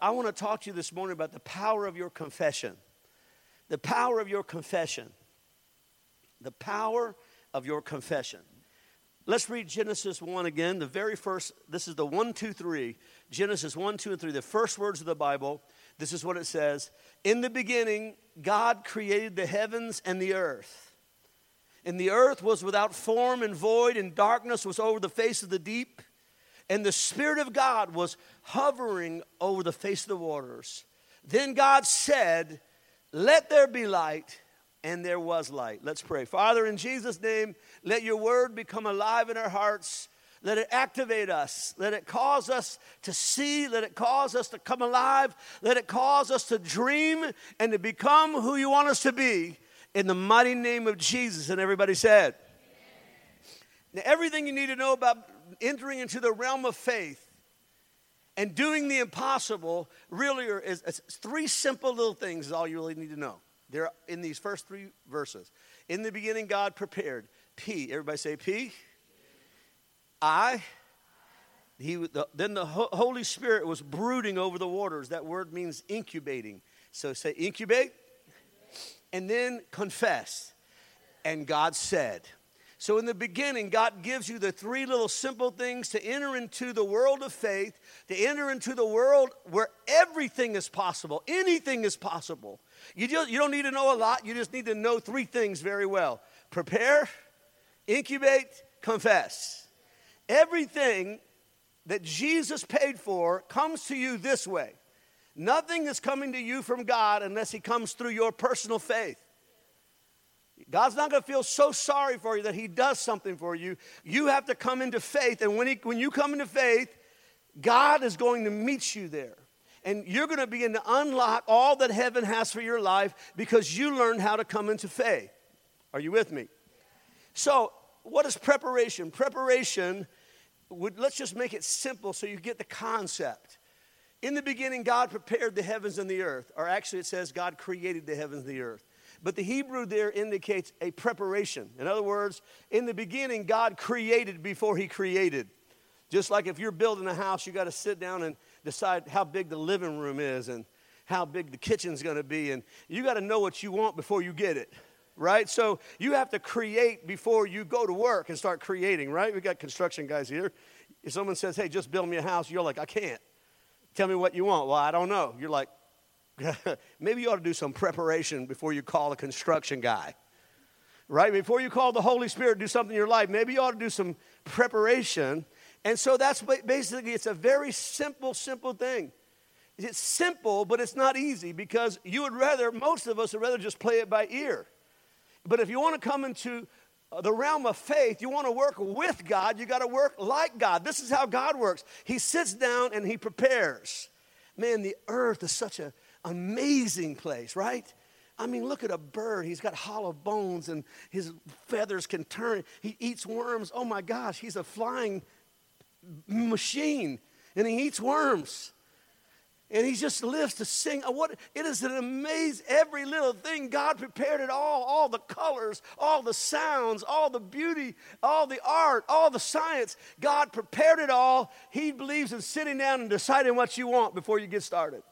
I want to talk to you this morning about the power of your confession. The power of your confession. The power of your confession. Let's read Genesis 1 again. The very first, this is the 1, 2, 3. Genesis 1, 2, and 3, the first words of the Bible. This is what it says In the beginning, God created the heavens and the earth. And the earth was without form and void, and darkness was over the face of the deep and the Spirit of God was hovering over the face of the waters. Then God said, Let there be light, and there was light. Let's pray. Father, in Jesus' name, let your word become alive in our hearts. Let it activate us. Let it cause us to see. Let it cause us to come alive. Let it cause us to dream and to become who you want us to be. In the mighty name of Jesus. And everybody said, Now, everything you need to know about entering into the realm of faith and doing the impossible really are is, is three simple little things is all you really need to know. They're in these first three verses. In the beginning, God prepared. P. Everybody say P. I. He, the, then the Holy Spirit was brooding over the waters. That word means incubating. So say incubate. And then confess. And God said. So, in the beginning, God gives you the three little simple things to enter into the world of faith, to enter into the world where everything is possible, anything is possible. You, just, you don't need to know a lot, you just need to know three things very well prepare, incubate, confess. Everything that Jesus paid for comes to you this way. Nothing is coming to you from God unless He comes through your personal faith. God's not going to feel so sorry for you that He does something for you. You have to come into faith. And when, he, when you come into faith, God is going to meet you there. And you're going to begin to unlock all that heaven has for your life because you learned how to come into faith. Are you with me? So, what is preparation? Preparation, would, let's just make it simple so you get the concept. In the beginning, God prepared the heavens and the earth, or actually, it says God created the heavens and the earth. But the Hebrew there indicates a preparation. In other words, in the beginning, God created before He created. Just like if you're building a house, you got to sit down and decide how big the living room is and how big the kitchen's going to be. And you got to know what you want before you get it, right? So you have to create before you go to work and start creating, right? We got construction guys here. If someone says, hey, just build me a house, you're like, I can't. Tell me what you want. Well, I don't know. You're like, maybe you ought to do some preparation before you call a construction guy. Right? Before you call the Holy Spirit do something in your life, maybe you ought to do some preparation. And so that's basically, it's a very simple, simple thing. It's simple, but it's not easy because you would rather, most of us would rather just play it by ear. But if you want to come into uh, the realm of faith, you want to work with God, you got to work like God. This is how God works. He sits down and He prepares. Man, the earth is such a amazing place, right? I mean, look at a bird. He's got hollow bones and his feathers can turn. He eats worms. Oh my gosh, he's a flying machine and he eats worms. And he just lives to sing. Uh, what it is an amazing every little thing. God prepared it all, all the colors, all the sounds, all the beauty, all the art, all the science. God prepared it all. He believes in sitting down and deciding what you want before you get started.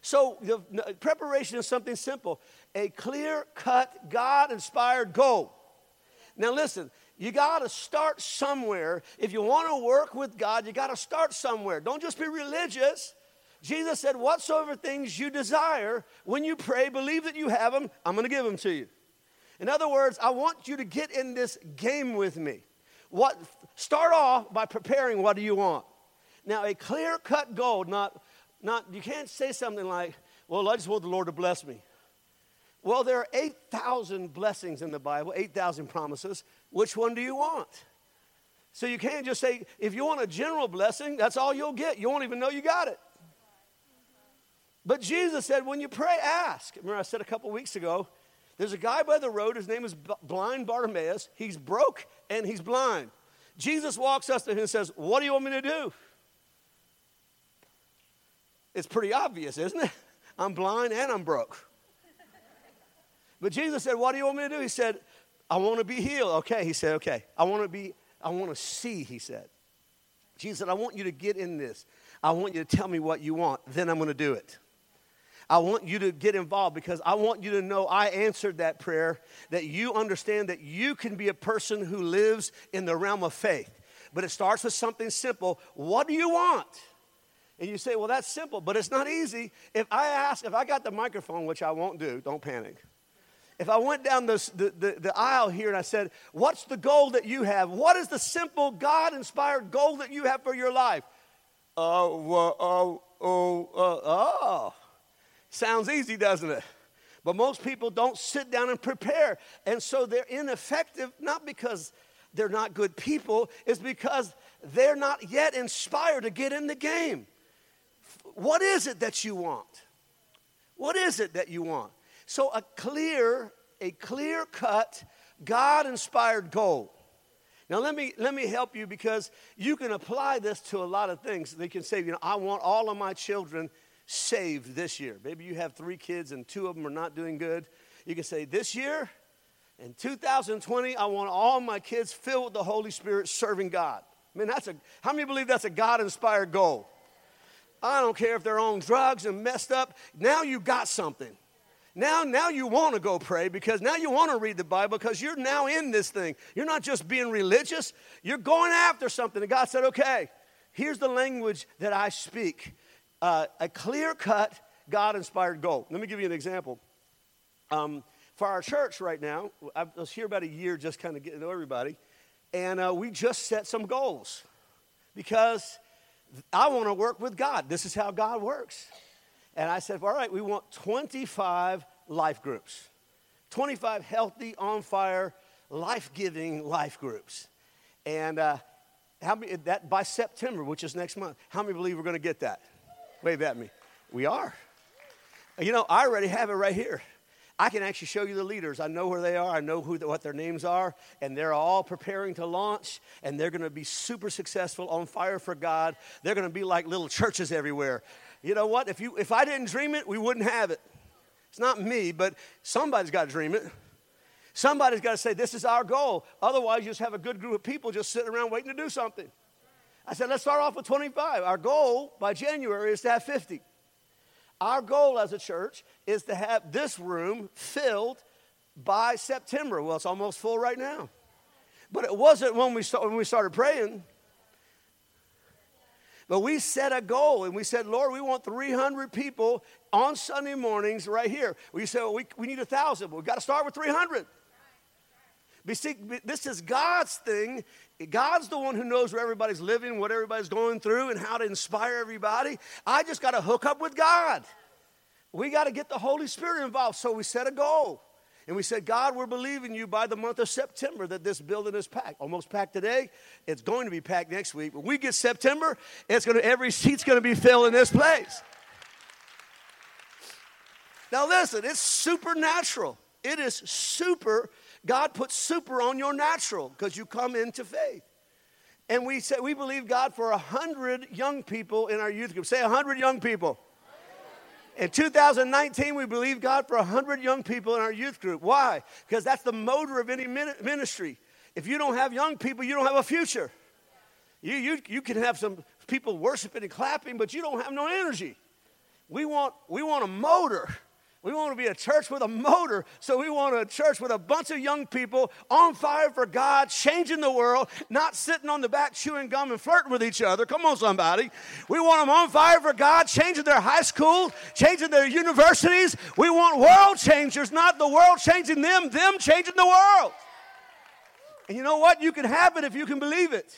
So, the preparation is something simple a clear cut, God inspired goal. Now, listen, you got to start somewhere. If you want to work with God, you got to start somewhere. Don't just be religious. Jesus said, Whatsoever things you desire, when you pray, believe that you have them, I'm going to give them to you. In other words, I want you to get in this game with me. What, start off by preparing what do you want. Now, a clear cut goal, not not, you can't say something like, well, I just want the Lord to bless me. Well, there are 8,000 blessings in the Bible, 8,000 promises. Which one do you want? So you can't just say, if you want a general blessing, that's all you'll get. You won't even know you got it. But Jesus said, when you pray, ask. Remember, I said a couple weeks ago, there's a guy by the road, his name is Blind Bartimaeus. He's broke and he's blind. Jesus walks up to him and says, What do you want me to do? It's pretty obvious, isn't it? I'm blind and I'm broke. But Jesus said, What do you want me to do? He said, I want to be healed. Okay. He said, Okay. I want to be, I want to see, he said. Jesus said, I want you to get in this. I want you to tell me what you want, then I'm going to do it. I want you to get involved because I want you to know I answered that prayer, that you understand that you can be a person who lives in the realm of faith. But it starts with something simple. What do you want? And you say, well, that's simple, but it's not easy. If I ask, if I got the microphone, which I won't do, don't panic. If I went down this, the, the, the aisle here and I said, What's the goal that you have? What is the simple, God inspired goal that you have for your life? Oh, uh, oh, oh, uh, oh. Sounds easy, doesn't it? But most people don't sit down and prepare. And so they're ineffective, not because they're not good people, it's because they're not yet inspired to get in the game. What is it that you want? What is it that you want? So a clear, a clear cut, God inspired goal. Now let me let me help you because you can apply this to a lot of things. They can say, you know, I want all of my children saved this year. Maybe you have three kids and two of them are not doing good. You can say, This year, in 2020, I want all my kids filled with the Holy Spirit serving God. I mean, that's a, how many believe that's a God inspired goal? I don't care if they're on drugs and messed up. Now you got something. Now, now you want to go pray because now you want to read the Bible because you're now in this thing. You're not just being religious, you're going after something. And God said, okay, here's the language that I speak uh, a clear cut, God inspired goal. Let me give you an example. Um, for our church right now, I was here about a year just kind of getting to know everybody, and uh, we just set some goals because I want to work with God. This is how God works. And I said, all right, we want 25 life groups, 25 healthy, on fire, life giving life groups. And uh, how many, that by September, which is next month, how many believe we're going to get that? Wave at me. We are. You know, I already have it right here. I can actually show you the leaders. I know where they are. I know who, what their names are, and they're all preparing to launch, and they're going to be super successful, on fire for God. They're going to be like little churches everywhere. You know what? If you, if I didn't dream it, we wouldn't have it. It's not me, but somebody's got to dream it. Somebody's got to say, "This is our goal." Otherwise, you just have a good group of people just sitting around waiting to do something. I said, let's start off with 25. Our goal by January is to have 50. Our goal as a church is to have this room filled by September. Well, it's almost full right now. But it wasn't when we, when we started praying. But we set a goal and we said, Lord, we want 300 people on Sunday mornings right here. We said, well, we, we need 1,000, but we've got to start with 300. See, This is God's thing. God's the one who knows where everybody's living, what everybody's going through, and how to inspire everybody. I just got to hook up with God. We got to get the Holy Spirit involved. So we set a goal. And we said, God, we're believing you by the month of September that this building is packed. Almost packed today. It's going to be packed next week. When we get September, it's going to every seat's going to be filled in this place. Now listen, it's supernatural. It is super God puts super on your natural because you come into faith. And we say we believe God for a hundred young people in our youth group. Say a hundred young people. In 2019, we believe God for a hundred young people in our youth group. Why? Because that's the motor of any ministry. If you don't have young people, you don't have a future. You, you, you can have some people worshiping and clapping, but you don't have no energy. We want, we want a motor. We want to be a church with a motor. So we want a church with a bunch of young people on fire for God, changing the world, not sitting on the back chewing gum and flirting with each other. Come on, somebody. We want them on fire for God, changing their high school, changing their universities. We want world changers, not the world changing them, them changing the world. And you know what? You can have it if you can believe it.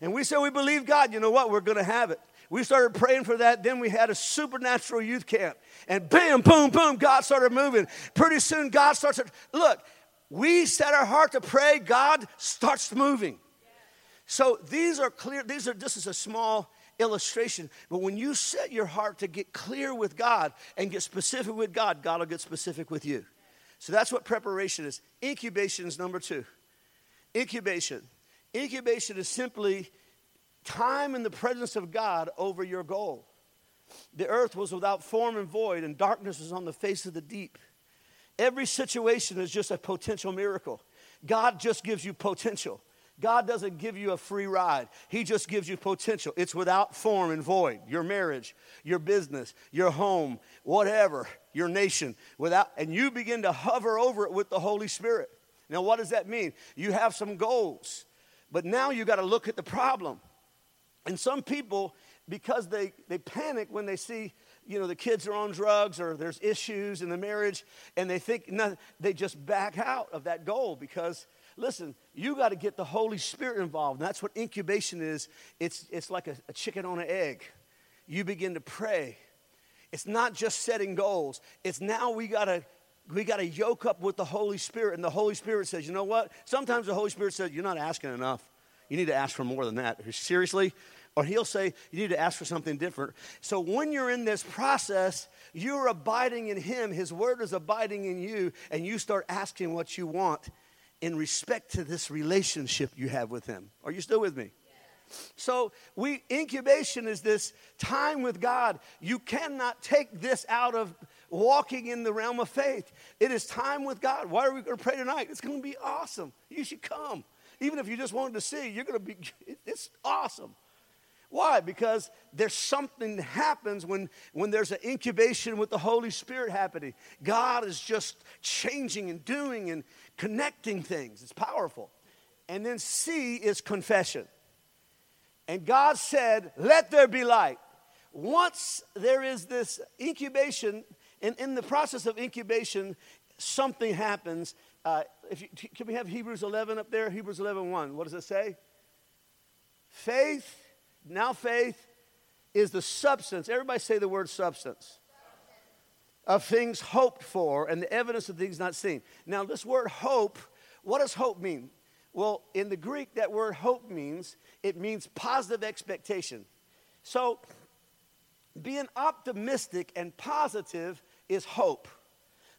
And we say we believe God. You know what? We're going to have it. We started praying for that. Then we had a supernatural youth camp. And bam, boom, boom, God started moving. Pretty soon, God starts to look. We set our heart to pray, God starts moving. So these are clear, these are this is a small illustration. But when you set your heart to get clear with God and get specific with God, God will get specific with you. So that's what preparation is. Incubation is number two. Incubation. Incubation is simply time in the presence of God over your goal. The earth was without form and void, and darkness was on the face of the deep. Every situation is just a potential miracle. God just gives you potential. God doesn't give you a free ride. He just gives you potential. It's without form and void. Your marriage, your business, your home, whatever, your nation, without and you begin to hover over it with the Holy Spirit. Now what does that mean? You have some goals. But now you got to look at the problem. And some people because they, they panic when they see you know the kids are on drugs or there's issues in the marriage and they think no, they just back out of that goal because listen you got to get the holy spirit involved. And that's what incubation is. It's, it's like a, a chicken on an egg. You begin to pray. It's not just setting goals. It's now we got to we got to yoke up with the holy spirit and the holy spirit says you know what? Sometimes the holy spirit says you're not asking enough you need to ask for more than that seriously or he'll say, you need to ask for something different. So when you're in this process, you're abiding in him. His word is abiding in you, and you start asking what you want in respect to this relationship you have with him. Are you still with me? So we incubation is this time with God. You cannot take this out of walking in the realm of faith. It is time with God. Why are we going to pray tonight? It's going to be awesome. You should come. Even if you just wanted to see, you're going to be it's awesome. Why? Because there's something that happens when, when there's an incubation with the Holy Spirit happening. God is just changing and doing and connecting things. It's powerful. And then C is confession. And God said, Let there be light. Once there is this incubation, and in the process of incubation, something happens. Uh, if you, can we have Hebrews 11 up there? Hebrews 11 1. What does it say? Faith now, faith is the substance. Everybody say the word substance. Of things hoped for and the evidence of things not seen. Now, this word hope, what does hope mean? Well, in the Greek, that word hope means it means positive expectation. So, being optimistic and positive is hope.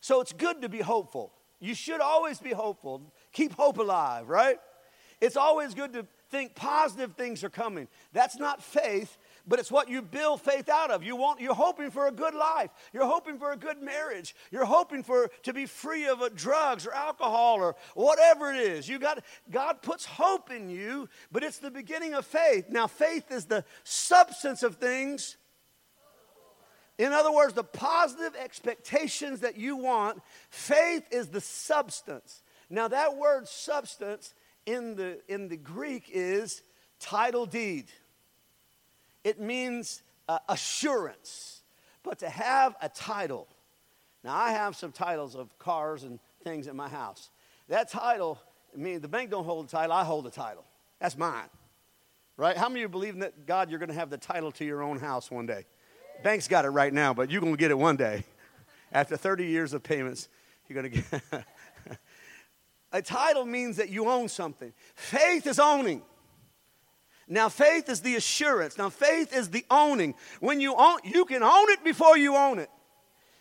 So, it's good to be hopeful. You should always be hopeful. Keep hope alive, right? It's always good to think positive things are coming. That's not faith, but it's what you build faith out of. You want, you're hoping for a good life. You're hoping for a good marriage. You're hoping for to be free of drugs or alcohol or whatever it is. You got God puts hope in you, but it's the beginning of faith. Now, faith is the substance of things. In other words, the positive expectations that you want, faith is the substance. Now, that word substance in the, in the Greek is title deed. It means uh, assurance, but to have a title. Now, I have some titles of cars and things in my house. That title, I mean, the bank don't hold the title, I hold the title. That's mine. Right? How many of you believe that God, you're going to have the title to your own house one day? Bank's got it right now, but you're going to get it one day. After 30 years of payments, you're going to get. A title means that you own something. Faith is owning. Now, faith is the assurance. Now, faith is the owning. When you own, you can own it before you own it.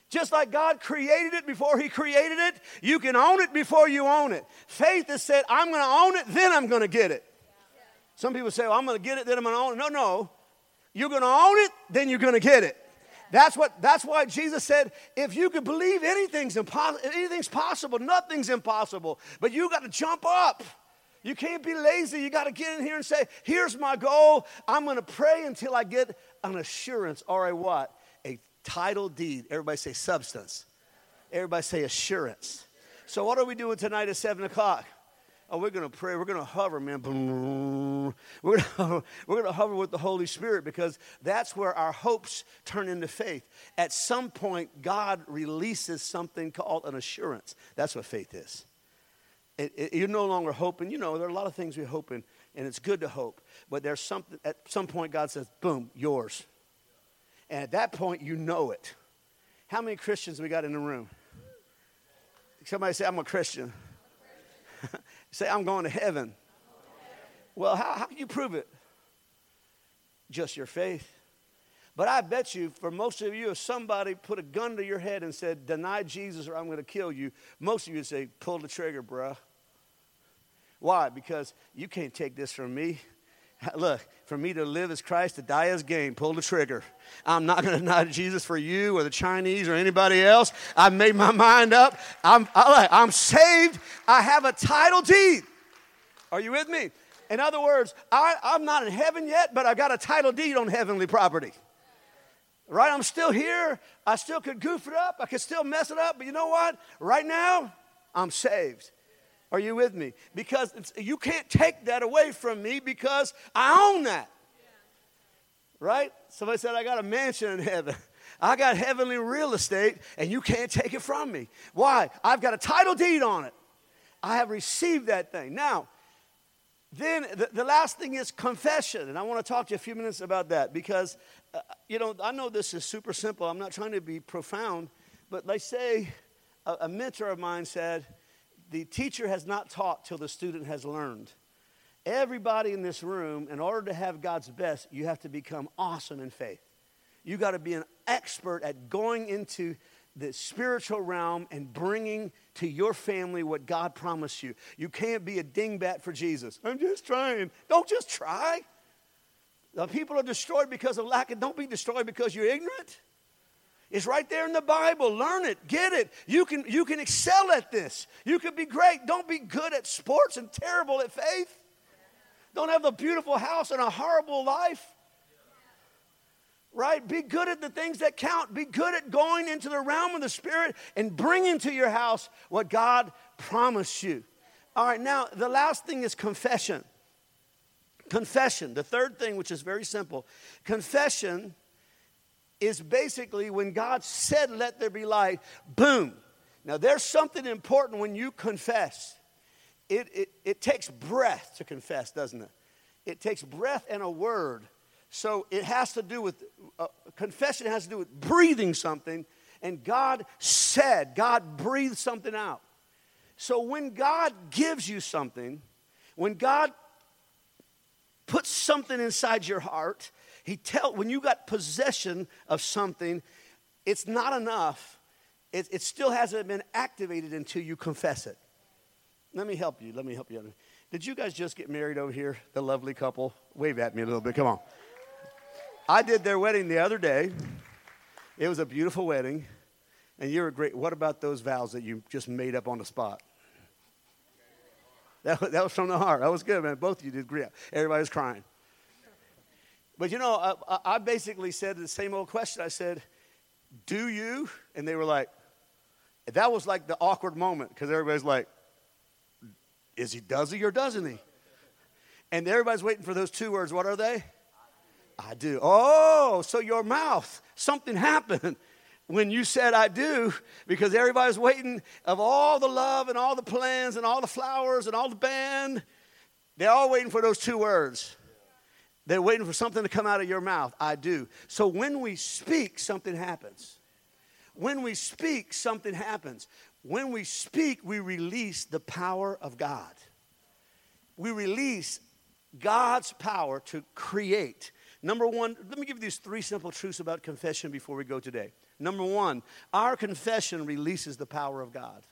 Just like God created it before He created it, you can own it before you own it. Faith has said, I'm going to own it, then I'm going to get it. Some people say, well, I'm going to get it, then I'm going to own it. No, no. You're going to own it, then you're going to get it. That's, what, that's why Jesus said, if you could believe anything's, impossible, anything's possible, nothing's impossible. But you got to jump up. You can't be lazy. You got to get in here and say, here's my goal. I'm going to pray until I get an assurance or a what? A title deed. Everybody say substance. Everybody say assurance. So, what are we doing tonight at 7 o'clock? Oh, we're going to pray. We're going to hover, man. We're going to, hover with the Holy Spirit because that's where our hopes turn into faith. At some point, God releases something called an assurance. That's what faith is. It, it, you're no longer hoping. You know, there are a lot of things we hope in, and it's good to hope. But there's something, at some point, God says, boom, yours. And at that point, you know it. How many Christians we got in the room? Somebody say, I'm a Christian. Say, I'm going to heaven. Well, how, how can you prove it? Just your faith. But I bet you, for most of you, if somebody put a gun to your head and said, Deny Jesus or I'm going to kill you, most of you would say, Pull the trigger, bruh. Why? Because you can't take this from me. Look, for me to live as Christ, to die as gain. Pull the trigger. I'm not going to deny Jesus for you or the Chinese or anybody else. I've made my mind up. I'm, I'm saved. I have a title deed. Are you with me? In other words, I, I'm not in heaven yet, but I've got a title deed on heavenly property. Right? I'm still here. I still could goof it up. I could still mess it up. But you know what? Right now, I'm saved. Are you with me? Because you can't take that away from me because I own that. Right? Somebody said, I got a mansion in heaven. I got heavenly real estate, and you can't take it from me. Why? I've got a title deed on it. I have received that thing. Now, then the, the last thing is confession, and I want to talk to you a few minutes about that because, uh, you know, I know this is super simple. I'm not trying to be profound, but they say a, a mentor of mine said, the teacher has not taught till the student has learned. Everybody in this room, in order to have God's best, you have to become awesome in faith. You got to be an expert at going into the spiritual realm and bringing to your family what God promised you. You can't be a dingbat for Jesus. I'm just trying. Don't just try. The people are destroyed because of lack of, don't be destroyed because you're ignorant. It's right there in the Bible. Learn it, get it. You can, you can excel at this. You can be great. Don't be good at sports and terrible at faith. Don't have a beautiful house and a horrible life right? Be good at the things that count. Be good at going into the realm of the Spirit and bringing to your house what God promised you. All right, now the last thing is confession. Confession, the third thing, which is very simple. Confession is basically when God said, Let there be light, boom. Now, there's something important when you confess. It, it, it takes breath to confess, doesn't it? It takes breath and a word so it has to do with, uh, confession has to do with breathing something. And God said, God breathed something out. So when God gives you something, when God puts something inside your heart, He tell when you got possession of something, it's not enough. It, it still hasn't been activated until you confess it. Let me help you. Let me help you. Did you guys just get married over here, the lovely couple? Wave at me a little bit. Come on. I did their wedding the other day. It was a beautiful wedding. And you were great. What about those vows that you just made up on the spot? That, that was from the heart. That was good, man. Both of you did great. Everybody was crying. But you know, I, I basically said the same old question. I said, Do you? And they were like, That was like the awkward moment because everybody's like, Is he, does he, or doesn't he? And everybody's waiting for those two words. What are they? I do. Oh, so your mouth, something happened when you said I do because everybody's waiting of all the love and all the plans and all the flowers and all the band. They're all waiting for those two words. They're waiting for something to come out of your mouth. I do. So when we speak, something happens. When we speak, something happens. When we speak, we release the power of God. We release God's power to create. Number one, let me give you these three simple truths about confession before we go today. Number one, our confession releases the power of God.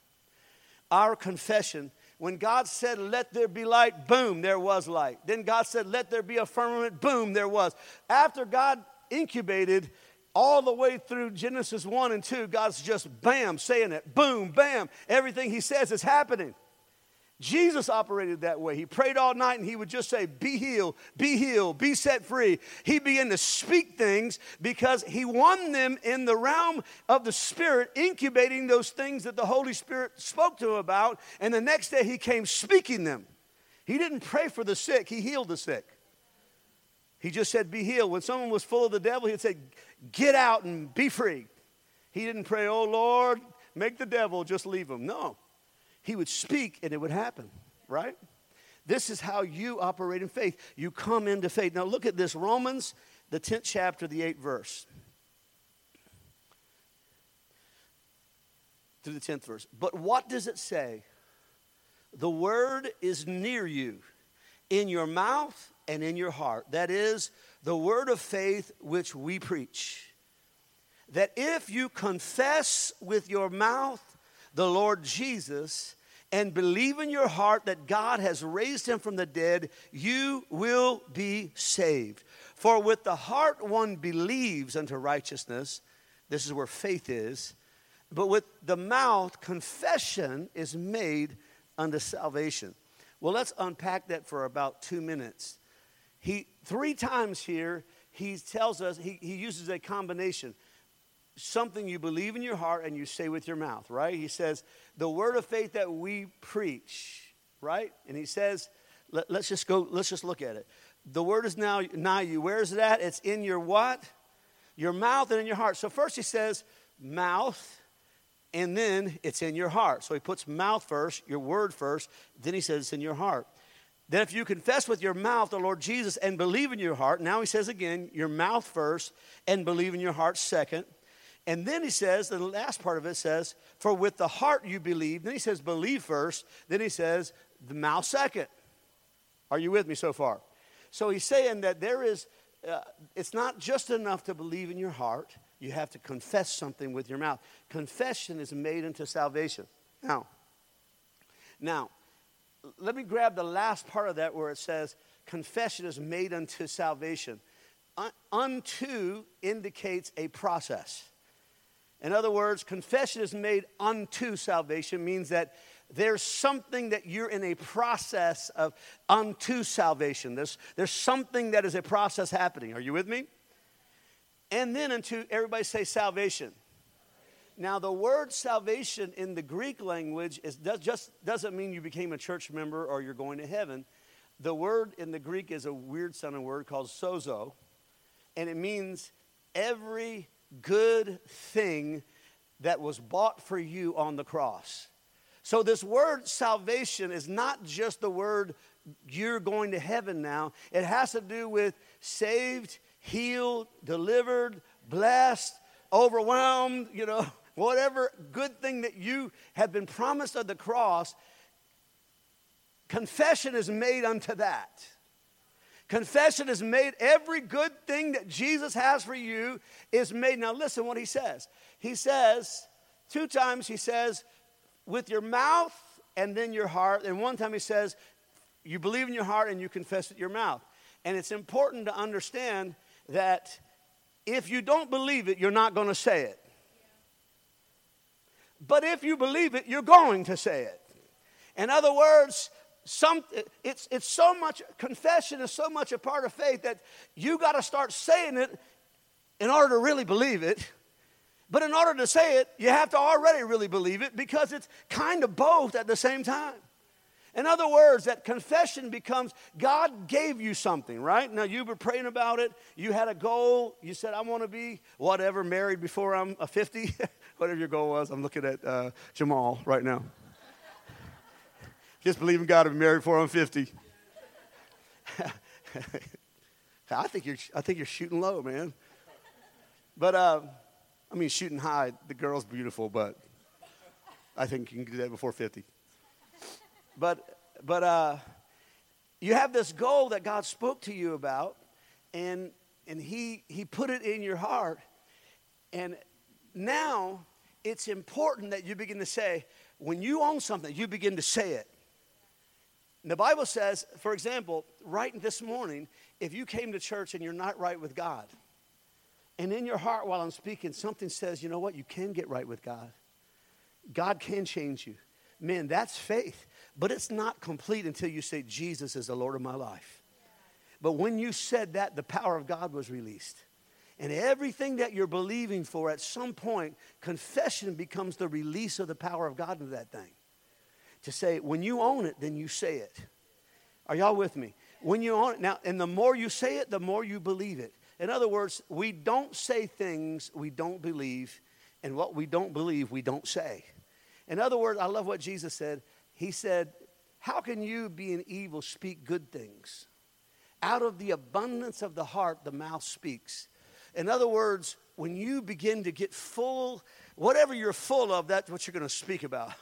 Our confession, when God said, Let there be light, boom, there was light. Then God said, Let there be a firmament, boom, there was. After God incubated, all the way through Genesis 1 and 2, God's just bam, saying it, boom, bam. Everything He says is happening. Jesus operated that way. He prayed all night and he would just say, Be healed, be healed, be set free. He began to speak things because he won them in the realm of the Spirit, incubating those things that the Holy Spirit spoke to him about. And the next day he came speaking them. He didn't pray for the sick, he healed the sick. He just said, Be healed. When someone was full of the devil, he'd say, Get out and be free. He didn't pray, Oh Lord, make the devil just leave him. No. He would speak and it would happen, right? This is how you operate in faith. You come into faith. Now look at this Romans, the 10th chapter, the 8th verse. Through the 10th verse. But what does it say? The word is near you, in your mouth and in your heart. That is the word of faith which we preach. That if you confess with your mouth the Lord Jesus and believe in your heart that God has raised him from the dead, you will be saved. For with the heart one believes unto righteousness, this is where faith is, but with the mouth confession is made unto salvation. Well, let's unpack that for about two minutes. He three times here he tells us he, he uses a combination something you believe in your heart and you say with your mouth, right? He says, the word of faith that we preach, right? And he says, let, us just go, let's just look at it. The word is now nigh you. Where is it at? It's in your what? Your mouth and in your heart. So first he says, mouth, and then it's in your heart. So he puts mouth first, your word first, then he says it's in your heart. Then, if you confess with your mouth the Lord Jesus and believe in your heart, now he says again, your mouth first and believe in your heart second. And then he says, the last part of it says, for with the heart you believe. Then he says, believe first. Then he says, the mouth second. Are you with me so far? So he's saying that there is, uh, it's not just enough to believe in your heart, you have to confess something with your mouth. Confession is made into salvation. Now, now, let me grab the last part of that where it says, confession is made unto salvation. Un- unto indicates a process. In other words, confession is made unto salvation means that there's something that you're in a process of unto salvation. There's, there's something that is a process happening. Are you with me? And then unto, everybody say salvation. Now, the word salvation in the Greek language is, does, just doesn't mean you became a church member or you're going to heaven. The word in the Greek is a weird sounding word called sozo, and it means every good thing that was bought for you on the cross. So, this word salvation is not just the word you're going to heaven now, it has to do with saved, healed, delivered, blessed, overwhelmed, you know, whatever good thing that you have been promised of the cross, confession is made unto that. Confession is made, every good thing that Jesus has for you is made. Now, listen what he says. He says, two times he says, with your mouth and then your heart. And one time he says, you believe in your heart and you confess with your mouth. And it's important to understand that if you don't believe it, you're not going to say it. But if you believe it, you're going to say it. In other words, some, it's, it's so much, confession is so much a part of faith that you got to start saying it in order to really believe it. But in order to say it, you have to already really believe it because it's kind of both at the same time. In other words, that confession becomes God gave you something, right? Now you were praying about it, you had a goal, you said, I want to be whatever, married before I'm a 50, whatever your goal was. I'm looking at uh, Jamal right now. Just believe in God to be married before I'm 50. I think you're, I think you're shooting low, man. But, uh, I mean, shooting high, the girl's beautiful, but I think you can do that before 50. But, but uh, you have this goal that God spoke to you about, and, and he, he put it in your heart. And now it's important that you begin to say, when you own something, you begin to say it. The Bible says, for example, right this morning, if you came to church and you're not right with God, and in your heart while I'm speaking, something says, you know what, you can get right with God. God can change you. Man, that's faith. But it's not complete until you say, Jesus is the Lord of my life. But when you said that, the power of God was released. And everything that you're believing for, at some point, confession becomes the release of the power of God into that thing. To say, when you own it, then you say it. Are y'all with me? When you own it, now, and the more you say it, the more you believe it. In other words, we don't say things we don't believe, and what we don't believe, we don't say. In other words, I love what Jesus said. He said, How can you, being evil, speak good things? Out of the abundance of the heart, the mouth speaks. In other words, when you begin to get full, whatever you're full of, that's what you're going to speak about.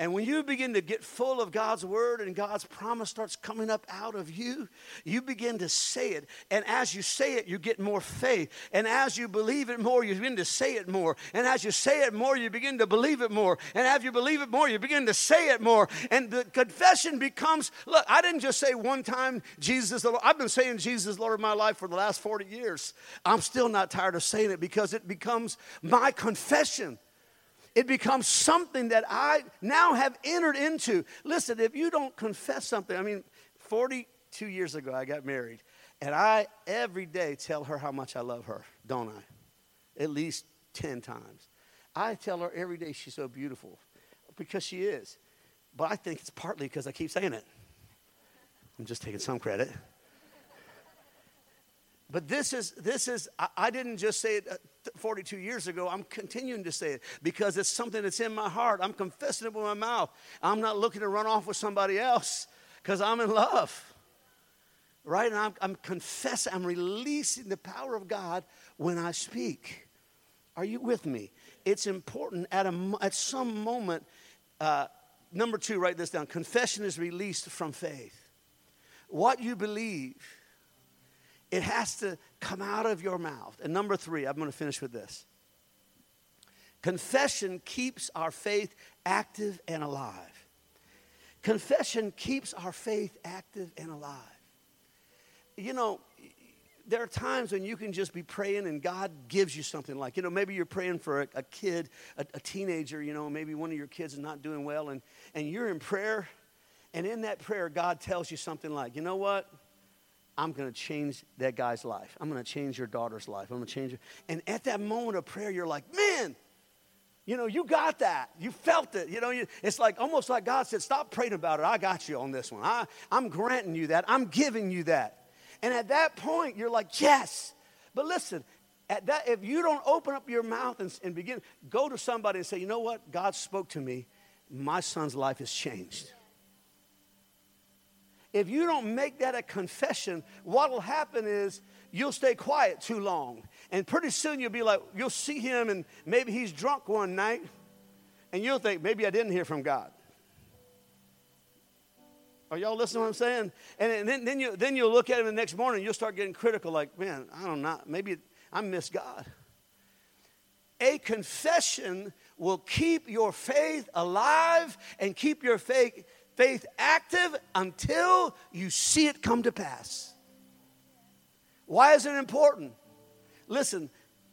And when you begin to get full of God's word and God's promise starts coming up out of you, you begin to say it. And as you say it, you get more faith. And as you believe it more, you begin to say it more. And as you say it more, you begin to believe it more. And as you believe it more, you begin to say it more. And the confession becomes look, I didn't just say one time, Jesus the Lord. I've been saying Jesus Lord of my life for the last 40 years. I'm still not tired of saying it because it becomes my confession. It becomes something that I now have entered into. Listen, if you don't confess something, I mean, 42 years ago I got married, and I every day tell her how much I love her, don't I? At least 10 times. I tell her every day she's so beautiful because she is. But I think it's partly because I keep saying it. I'm just taking some credit. But this is, this is I, I didn't just say it uh, 42 years ago. I'm continuing to say it because it's something that's in my heart. I'm confessing it with my mouth. I'm not looking to run off with somebody else because I'm in love. Right? And I'm, I'm confessing, I'm releasing the power of God when I speak. Are you with me? It's important at, a, at some moment. Uh, number two, write this down. Confession is released from faith. What you believe it has to come out of your mouth. And number three, I'm going to finish with this. Confession keeps our faith active and alive. Confession keeps our faith active and alive. You know, there are times when you can just be praying and God gives you something like, you know, maybe you're praying for a, a kid, a, a, teenager, you know, maybe one of your kids is not doing well, and, and you're in prayer, and in that prayer, God tells you something like, you know what? I'm going to change that guy's life. I'm going to change your daughter's life. I'm going to change her. And at that moment of prayer, you're like, man, you know, you got that. You felt it. You know, you, it's like almost like God said, stop praying about it. I got you on this one. I, I'm granting you that. I'm giving you that. And at that point, you're like, yes. But listen, at that, if you don't open up your mouth and, and begin, go to somebody and say, you know what? God spoke to me. My son's life has changed. If you don't make that a confession, what will happen is you'll stay quiet too long. And pretty soon you'll be like, you'll see him and maybe he's drunk one night and you'll think, maybe I didn't hear from God. Are y'all listening to what I'm saying? And then, then, you, then you'll look at him the next morning and you'll start getting critical, like, man, I don't know, maybe I miss God. A confession will keep your faith alive and keep your faith faith active until you see it come to pass. Why is it important? Listen,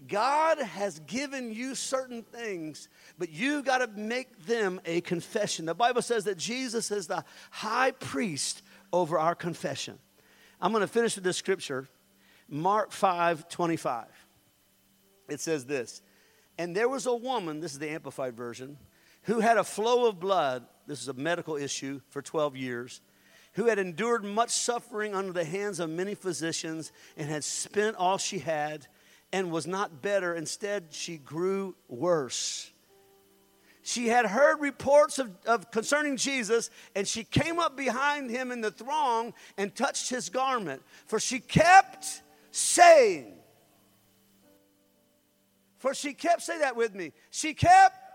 God has given you certain things, but you've got to make them a confession. The Bible says that Jesus is the high priest over our confession. I'm going to finish with this scripture, Mark 5 25. It says this, and there was a woman, this is the Amplified Version, who had a flow of blood this is a medical issue for 12 years, who had endured much suffering under the hands of many physicians and had spent all she had and was not better. Instead, she grew worse. She had heard reports of, of concerning Jesus, and she came up behind him in the throng and touched his garment. For she kept saying, for she kept, say that with me. She kept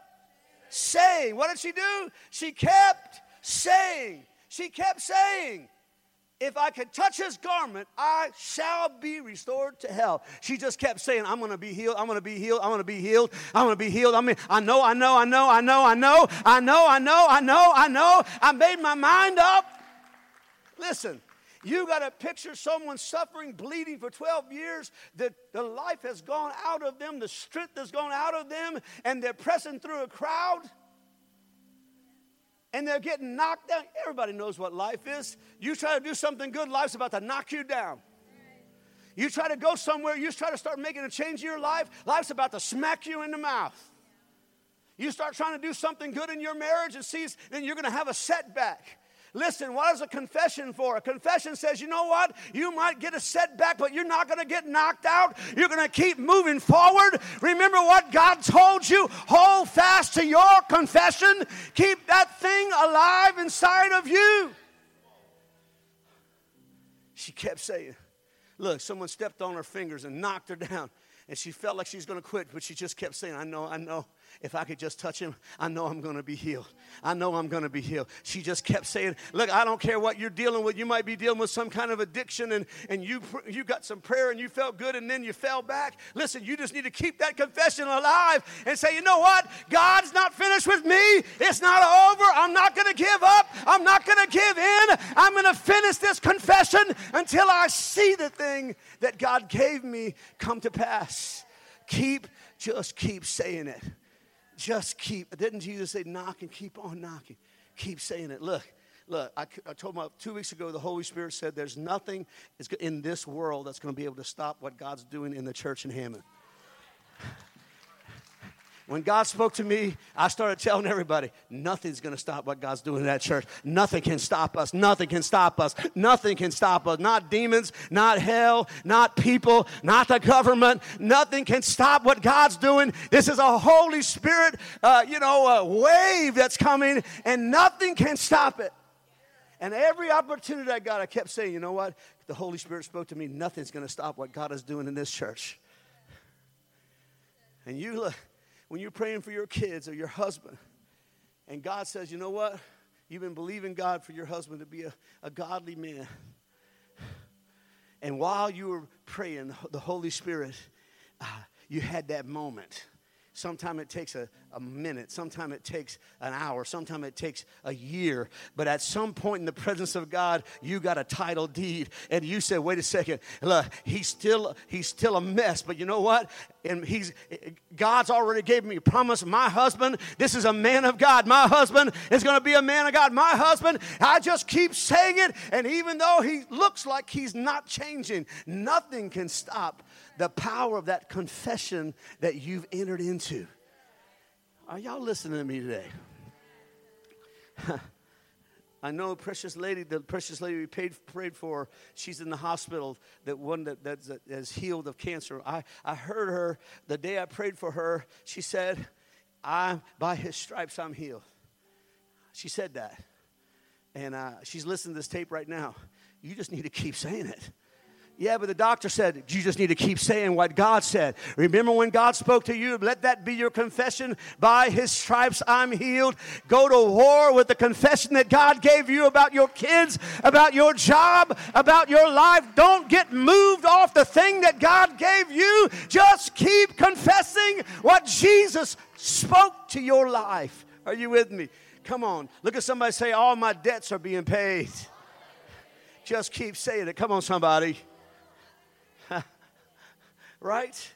saying. What did she do? She kept saying. She kept saying, if I could touch his garment, I shall be restored to health. She just kept saying, I'm to be healed. I'm to be healed. I'm to be healed. I'm to be healed. I mean, I know, I know, I know, I know, I know, I know, I know, I know, I know. I made my mind up. Listen, you got to picture someone suffering, bleeding for 12 years, that the life has gone out of them, the strength has gone out of them, and they're pressing through a crowd and they're getting knocked down. Everybody knows what life is. You try to do something good, life's about to knock you down. You try to go somewhere, you try to start making a change in your life, life's about to smack you in the mouth. You start trying to do something good in your marriage and sees, then you're going to have a setback. Listen, what is a confession for? A confession says, you know what? You might get a setback, but you're not going to get knocked out. You're going to keep moving forward. Remember what God told you. Hold fast to your confession. Keep that thing alive inside of you. She kept saying, Look, someone stepped on her fingers and knocked her down. And she felt like she was going to quit, but she just kept saying, I know, I know. If I could just touch him, I know I'm going to be healed. I know I'm going to be healed. She just kept saying, Look, I don't care what you're dealing with. You might be dealing with some kind of addiction and, and you, you got some prayer and you felt good and then you fell back. Listen, you just need to keep that confession alive and say, You know what? God's not finished with me. It's not over. I'm not going to give up. I'm not going to give in. I'm going to finish this confession until I see the thing that God gave me come to pass. Keep, just keep saying it. Just keep. Didn't Jesus say, knock and keep on knocking? Keep saying it. Look, look, I, I told my two weeks ago, the Holy Spirit said there's nothing in this world that's going to be able to stop what God's doing in the church in Hammond. When God spoke to me, I started telling everybody, nothing's going to stop what God's doing in that church. Nothing can stop us. Nothing can stop us. Nothing can stop us. Not demons, not hell, not people, not the government. Nothing can stop what God's doing. This is a Holy Spirit, uh, you know, a wave that's coming, and nothing can stop it. And every opportunity I got, I kept saying, you know what? The Holy Spirit spoke to me, nothing's going to stop what God is doing in this church. And you look when you're praying for your kids or your husband, and God says, you know what? You've been believing God for your husband to be a, a godly man. And while you were praying, the Holy Spirit, uh, you had that moment Sometimes it takes a, a minute. Sometimes it takes an hour. Sometimes it takes a year. But at some point in the presence of God, you got a title deed. And you said, wait a second, look, he's still, he's still a mess. But you know what? And he's God's already gave me a promise. My husband, this is a man of God. My husband is going to be a man of God. My husband, I just keep saying it. And even though he looks like he's not changing, nothing can stop the power of that confession that you've entered into. Are y'all listening to me today? I know a precious lady, the precious lady we paid, prayed for, she's in the hospital, that one that, is healed of cancer. I, I heard her the day I prayed for her, she said, I, by his stripes I'm healed. She said that. And uh, she's listening to this tape right now. You just need to keep saying it. Yeah, but the doctor said, you just need to keep saying what God said. Remember when God spoke to you? Let that be your confession. By his stripes, I'm healed. Go to war with the confession that God gave you about your kids, about your job, about your life. Don't get moved off the thing that God gave you. Just keep confessing what Jesus spoke to your life. Are you with me? Come on. Look at somebody say, All my debts are being paid. Just keep saying it. Come on, somebody right?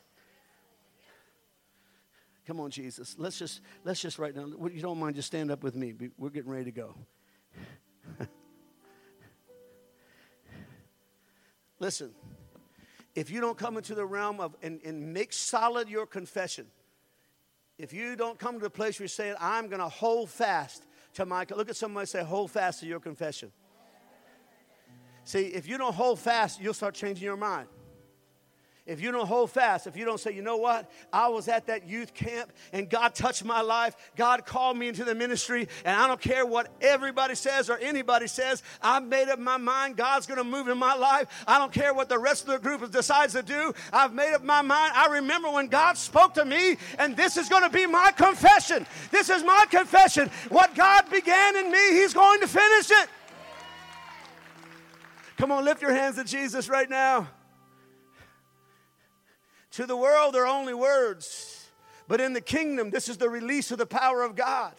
Come on, Jesus. Let's just let's just right now. You don't mind just stand up with me. We're getting ready to go. Listen, if you don't come into the realm of and, and make solid your confession, if you don't come to the place where you're saying, I'm going to hold fast to my, look at somebody say, hold fast to your confession. See, if you don't hold fast, you'll start changing your mind if you don't hold fast, if you don't say, you know what, I was at that youth camp and God touched my life, God called me into the ministry, and I don't care what everybody says or anybody says, I've made up my mind, God's gonna move in my life. I don't care what the rest of the group decides to do, I've made up my mind. I remember when God spoke to me, and this is gonna be my confession. This is my confession. What God began in me, He's going to finish it. Come on, lift your hands to Jesus right now. To the world, they're only words. But in the kingdom, this is the release of the power of God.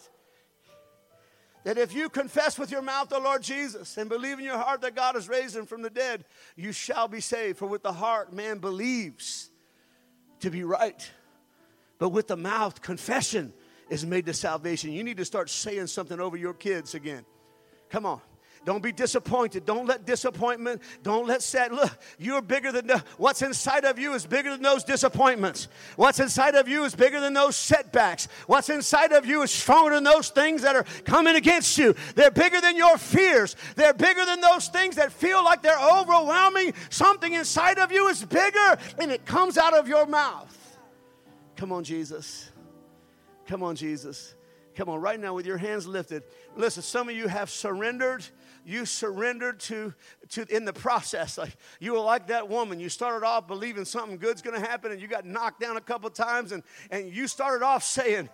That if you confess with your mouth the Lord Jesus and believe in your heart that God has raised him from the dead, you shall be saved. For with the heart, man believes to be right. But with the mouth, confession is made to salvation. You need to start saying something over your kids again. Come on. Don't be disappointed. Don't let disappointment, don't let sad. Look, you're bigger than the, what's inside of you is bigger than those disappointments. What's inside of you is bigger than those setbacks. What's inside of you is stronger than those things that are coming against you. They're bigger than your fears. They're bigger than those things that feel like they're overwhelming. Something inside of you is bigger and it comes out of your mouth. Come on, Jesus. Come on, Jesus. Come on, right now with your hands lifted. Listen, some of you have surrendered you surrendered to, to in the process. Like you were like that woman. You started off believing something good's gonna happen, and you got knocked down a couple times, and, and you started off saying,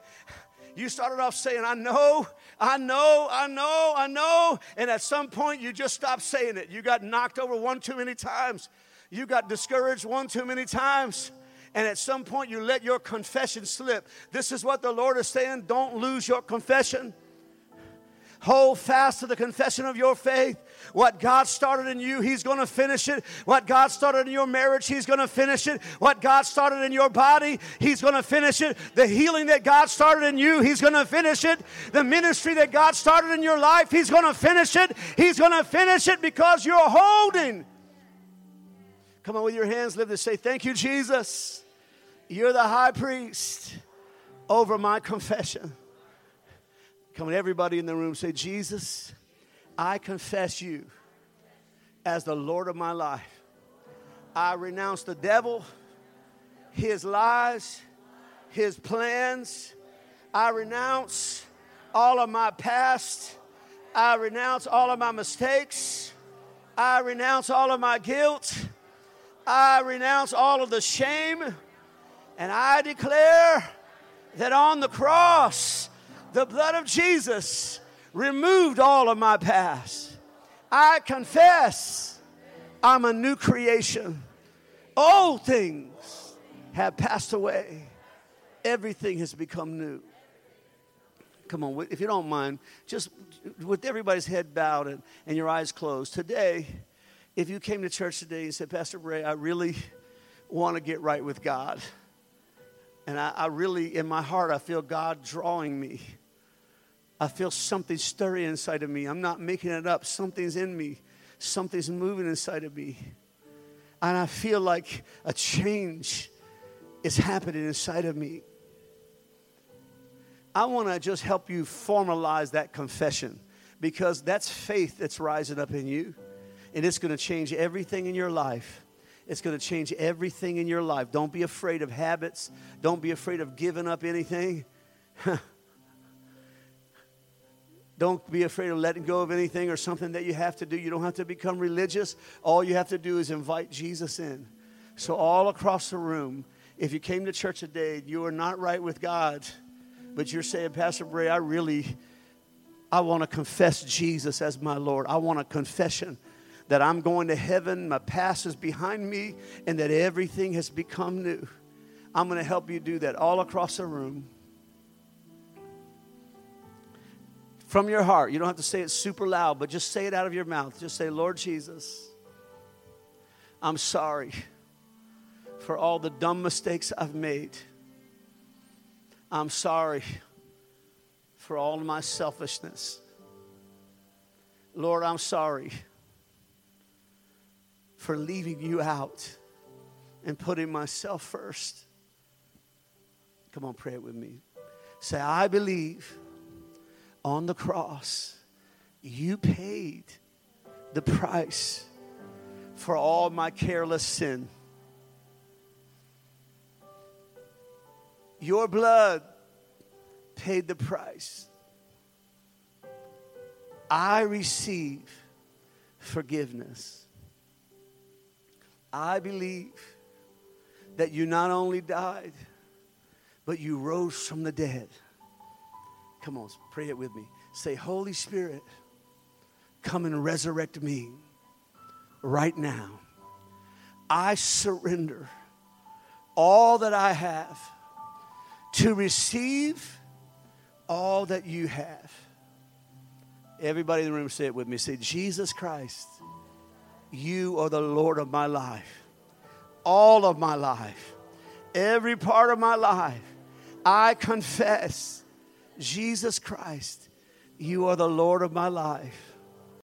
you started off saying, I know, I know, I know, I know. And at some point, you just stopped saying it. You got knocked over one too many times. You got discouraged one too many times. And at some point, you let your confession slip. This is what the Lord is saying don't lose your confession. Hold fast to the confession of your faith. What God started in you, He's going to finish it. What God started in your marriage, He's going to finish it. What God started in your body, He's going to finish it. The healing that God started in you, He's going to finish it. The ministry that God started in your life, He's going to finish it. He's going to finish it because you're holding. Come on with your hands, lift and say, Thank you, Jesus. You're the high priest over my confession. Come on, everybody in the room, say, Jesus, I confess you as the Lord of my life. I renounce the devil, his lies, his plans. I renounce all of my past. I renounce all of my mistakes. I renounce all of my guilt. I renounce all of the shame. And I declare that on the cross, the blood of Jesus removed all of my past. I confess I'm a new creation. Old things have passed away, everything has become new. Come on, if you don't mind, just with everybody's head bowed and, and your eyes closed, today, if you came to church today and said, Pastor Bray, I really want to get right with God. And I, I, really, in my heart, I feel God drawing me. I feel something stirring inside of me. I'm not making it up. Something's in me, something's moving inside of me. And I feel like a change is happening inside of me. I want to just help you formalize that confession because that's faith that's rising up in you. And it's going to change everything in your life. It's going to change everything in your life. Don't be afraid of habits. Don't be afraid of giving up anything. Don't be afraid of letting go of anything or something that you have to do. You don't have to become religious. All you have to do is invite Jesus in. So, all across the room, if you came to church today and you are not right with God, but you're saying, Pastor Bray, I really, I want to confess Jesus as my Lord. I want a confession that I'm going to heaven, my past is behind me, and that everything has become new. I'm going to help you do that all across the room. From your heart. You don't have to say it super loud, but just say it out of your mouth. Just say, Lord Jesus, I'm sorry for all the dumb mistakes I've made. I'm sorry for all my selfishness. Lord, I'm sorry for leaving you out and putting myself first. Come on, pray it with me. Say, I believe on the cross, you paid the price for all my careless sin. Your blood paid the price. I receive forgiveness. I believe that you not only died, but you rose from the dead. Come on, pray it with me. Say, Holy Spirit, come and resurrect me right now. I surrender all that I have to receive all that you have. Everybody in the room say it with me. Say, Jesus Christ, you are the Lord of my life. All of my life, every part of my life, I confess Jesus Christ, you are the Lord of my life.